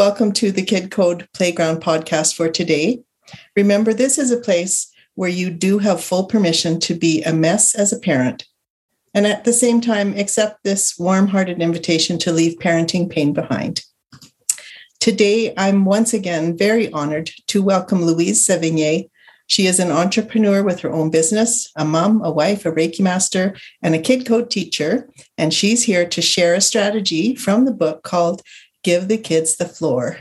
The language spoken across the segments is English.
Welcome to the Kid Code Playground podcast for today. Remember, this is a place where you do have full permission to be a mess as a parent, and at the same time, accept this warm hearted invitation to leave parenting pain behind. Today, I'm once again very honored to welcome Louise Sevigny. She is an entrepreneur with her own business, a mom, a wife, a Reiki master, and a kid code teacher. And she's here to share a strategy from the book called give the kids the floor.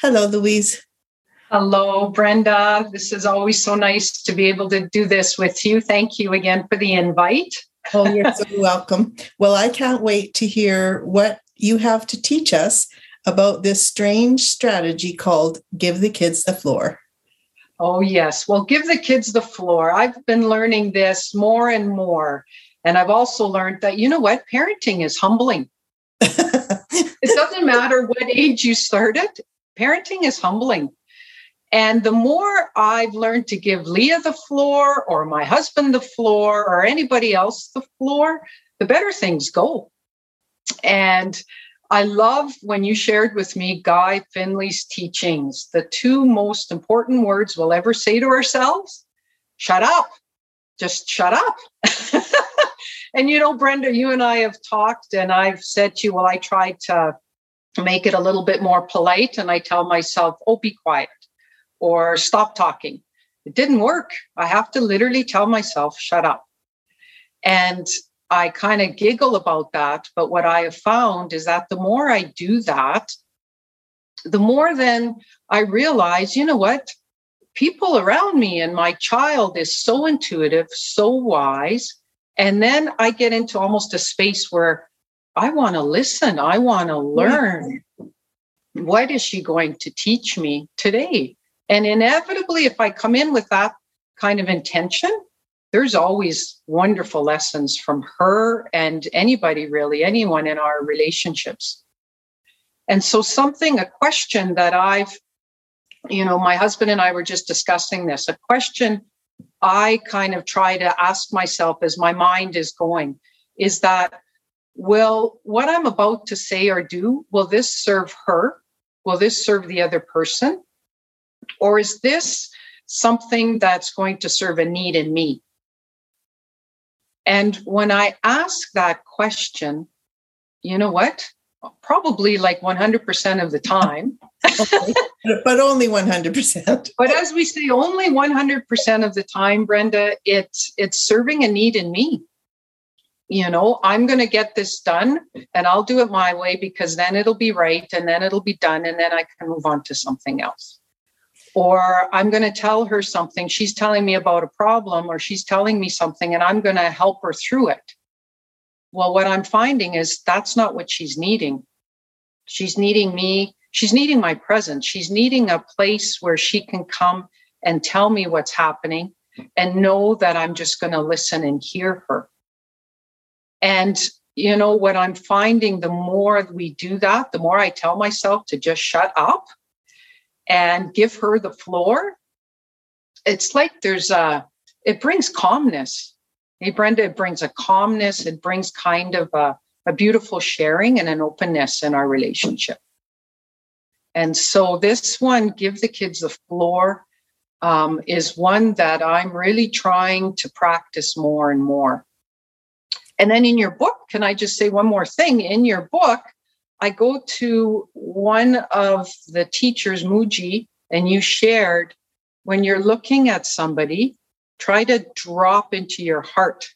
Hello, Louise. Hello, Brenda. This is always so nice to be able to do this with you. Thank you again for the invite. oh, you're so welcome. Well, I can't wait to hear what you have to teach us about this strange strategy called Give the Kids the Floor. Oh, yes. Well, give the kids the floor. I've been learning this more and more. And I've also learned that, you know what? Parenting is humbling. it doesn't matter what age you started, parenting is humbling. And the more I've learned to give Leah the floor or my husband the floor or anybody else the floor, the better things go. And I love when you shared with me Guy Finley's teachings. The two most important words we'll ever say to ourselves shut up, just shut up. And you know, Brenda, you and I have talked, and I've said to you, well, I tried to make it a little bit more polite, and I tell myself, oh, be quiet or stop talking. It didn't work. I have to literally tell myself, shut up. And I kind of giggle about that. But what I have found is that the more I do that, the more then I realize, you know what? People around me and my child is so intuitive, so wise and then I get into almost a space where I want to listen, I want to learn. What is she going to teach me today? And inevitably, if I come in with that kind of intention, there's always wonderful lessons from her and anybody really, anyone in our relationships. And so, something, a question that I've, you know, my husband and I were just discussing this, a question I kind of try to ask myself as my mind is going is that, will what I'm about to say or do, will this serve her? Will this serve the other person? Or is this something that's going to serve a need in me? And when I ask that question, you know what? Probably like 100% of the time, but only 100%. but as we say, only 100% of the time, Brenda, it's it's serving a need in me. You know, I'm going to get this done and I'll do it my way because then it'll be right and then it'll be done and then I can move on to something else. Or I'm going to tell her something. She's telling me about a problem or she's telling me something and I'm going to help her through it. Well, what I'm finding is that's not what she's needing. She's needing me she's needing my presence. She's needing a place where she can come and tell me what's happening and know that I'm just going to listen and hear her. And, you know, what I'm finding the more we do that, the more I tell myself to just shut up and give her the floor. It's like there's a, it brings calmness. Hey, Brenda, it brings a calmness. It brings kind of a, a beautiful sharing and an openness in our relationship. And so this one, Give the Kids the Floor, um, is one that I'm really trying to practice more and more. And then in your book, can I just say one more thing? In your book, I go to one of the teachers, Mooji, and you shared when you're looking at somebody, try to drop into your heart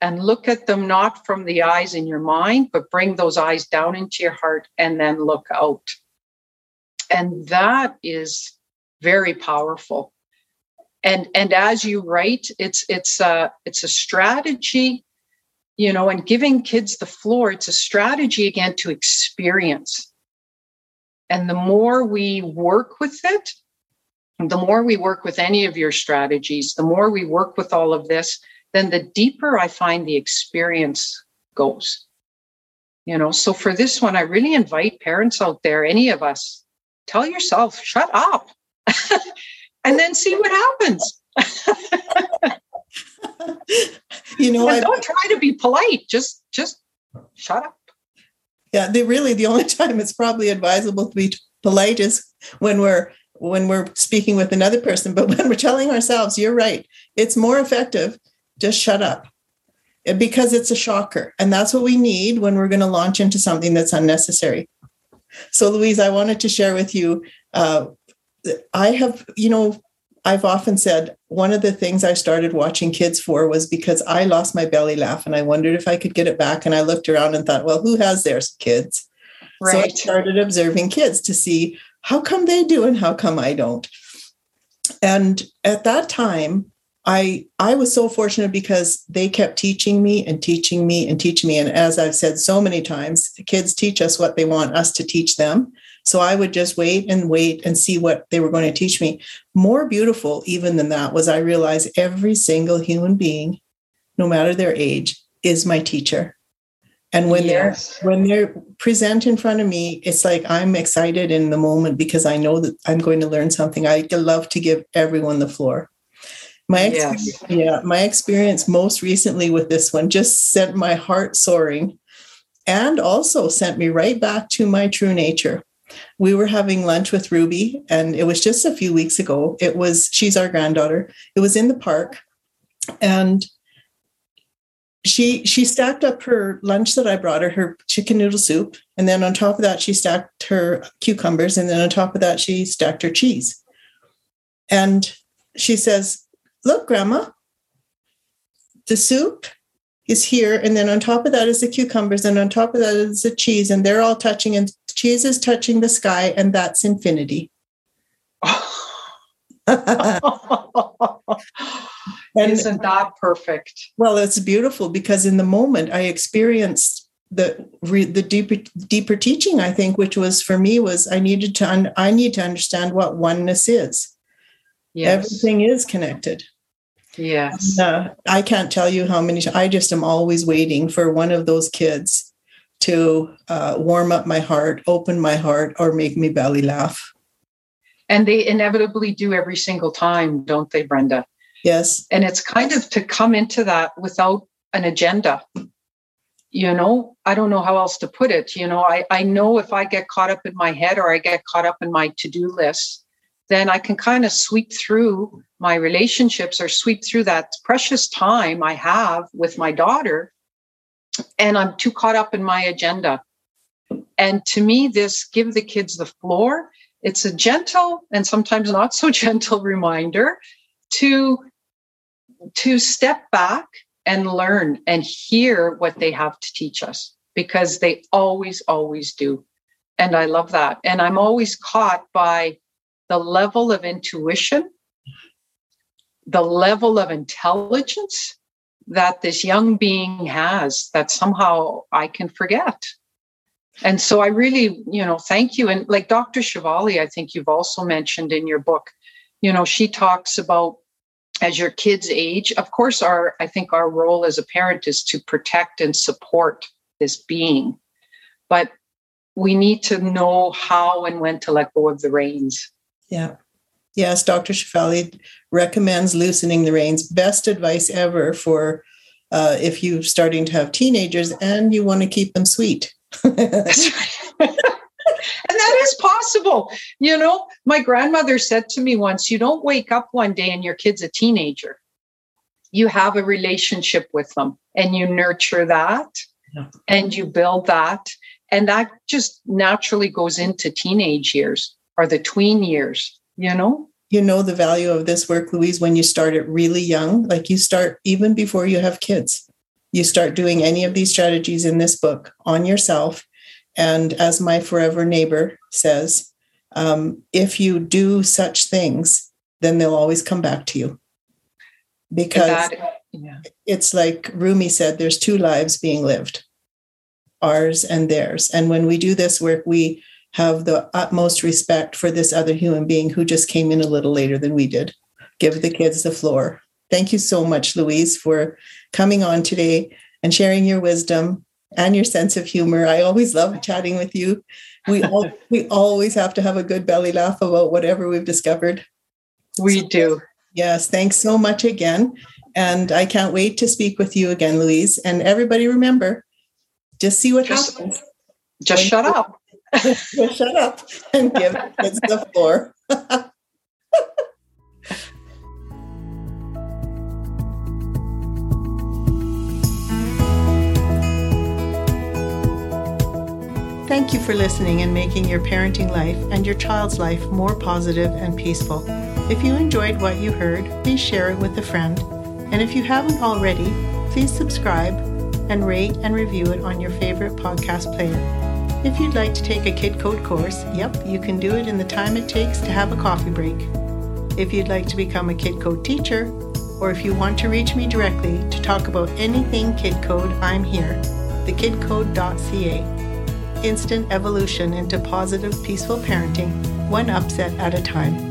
and look at them not from the eyes in your mind, but bring those eyes down into your heart and then look out. And that is very powerful. And and as you write, it's it's a it's a strategy, you know, and giving kids the floor, it's a strategy again to experience. And the more we work with it, the more we work with any of your strategies, the more we work with all of this, then the deeper I find the experience goes. You know, so for this one, I really invite parents out there, any of us, tell yourself, shut up, and then see what happens. you know, I don't try to be polite. Just, just shut up. Yeah, they really the only time it's probably advisable to be polite is when we're when we're speaking with another person. But when we're telling ourselves, you're right, it's more effective just shut up because it's a shocker. And that's what we need when we're going to launch into something that's unnecessary. So, Louise, I wanted to share with you. Uh, I have, you know, I've often said one of the things I started watching kids for was because I lost my belly laugh and I wondered if I could get it back. And I looked around and thought, well, who has theirs? Kids. Right. So I started observing kids to see how come they do and how come I don't. And at that time, I I was so fortunate because they kept teaching me and teaching me and teaching me. And as I've said so many times, kids teach us what they want us to teach them. So I would just wait and wait and see what they were going to teach me. More beautiful, even than that, was I realized every single human being, no matter their age, is my teacher. And when yes. they're when they're present in front of me, it's like I'm excited in the moment because I know that I'm going to learn something. I love to give everyone the floor. My yes. yeah, my experience most recently with this one just sent my heart soaring and also sent me right back to my true nature. We were having lunch with Ruby and it was just a few weeks ago. It was she's our granddaughter. It was in the park and she she stacked up her lunch that I brought her, her chicken noodle soup, and then on top of that she stacked her cucumbers, and then on top of that she stacked her cheese. And she says, look, grandma, the soup is here. And then on top of that is the cucumbers. And on top of that is the cheese. And they're all touching, and cheese is touching the sky. And that's infinity. and, Isn't that perfect? Well, it's beautiful because in the moment I experienced the the deeper deeper teaching. I think, which was for me, was I needed to un, I need to understand what oneness is. Yes. Everything is connected. Yes. Uh, I can't tell you how many. I just am always waiting for one of those kids to uh, warm up my heart, open my heart, or make me belly laugh. And they inevitably do every single time, don't they, Brenda? Yes. And it's kind of to come into that without an agenda. You know, I don't know how else to put it. You know, I, I know if I get caught up in my head or I get caught up in my to do list, then I can kind of sweep through my relationships or sweep through that precious time I have with my daughter. And I'm too caught up in my agenda. And to me, this give the kids the floor. It's a gentle and sometimes not so gentle reminder to, to step back and learn and hear what they have to teach us because they always, always do. And I love that. And I'm always caught by the level of intuition, the level of intelligence that this young being has that somehow I can forget. And so I really, you know, thank you. And like Dr. Shefali, I think you've also mentioned in your book, you know, she talks about as your kids age, of course, our I think our role as a parent is to protect and support this being. But we need to know how and when to let go of the reins. Yeah. Yes, Dr. Shefali recommends loosening the reins. Best advice ever for uh, if you're starting to have teenagers and you want to keep them sweet. And that is possible. You know, my grandmother said to me once, you don't wake up one day and your kid's a teenager. You have a relationship with them and you nurture that yeah. and you build that and that just naturally goes into teenage years or the tween years, you know? You know the value of this work, Louise, when you start it really young, like you start even before you have kids. You start doing any of these strategies in this book on yourself. And as my forever neighbor says, um, if you do such things, then they'll always come back to you. Because that, yeah. it's like Rumi said, there's two lives being lived ours and theirs. And when we do this work, we have the utmost respect for this other human being who just came in a little later than we did. Give the kids the floor. Thank you so much, Louise, for coming on today and sharing your wisdom and your sense of humor. I always love chatting with you. We all, we always have to have a good belly laugh about whatever we've discovered. We so, do. Yes, thanks so much again. And I can't wait to speak with you again, Louise. And everybody remember, just see what just, happens. Just shut up. just shut up and give the floor. Thank you for listening and making your parenting life and your child's life more positive and peaceful. If you enjoyed what you heard, please share it with a friend. And if you haven't already, please subscribe and rate and review it on your favorite podcast player. If you'd like to take a Kid Code course, yep, you can do it in the time it takes to have a coffee break. If you'd like to become a Kid Code teacher, or if you want to reach me directly to talk about anything Kid Code, I'm here. thekidcode.ca. Instant evolution into positive, peaceful parenting, one upset at a time.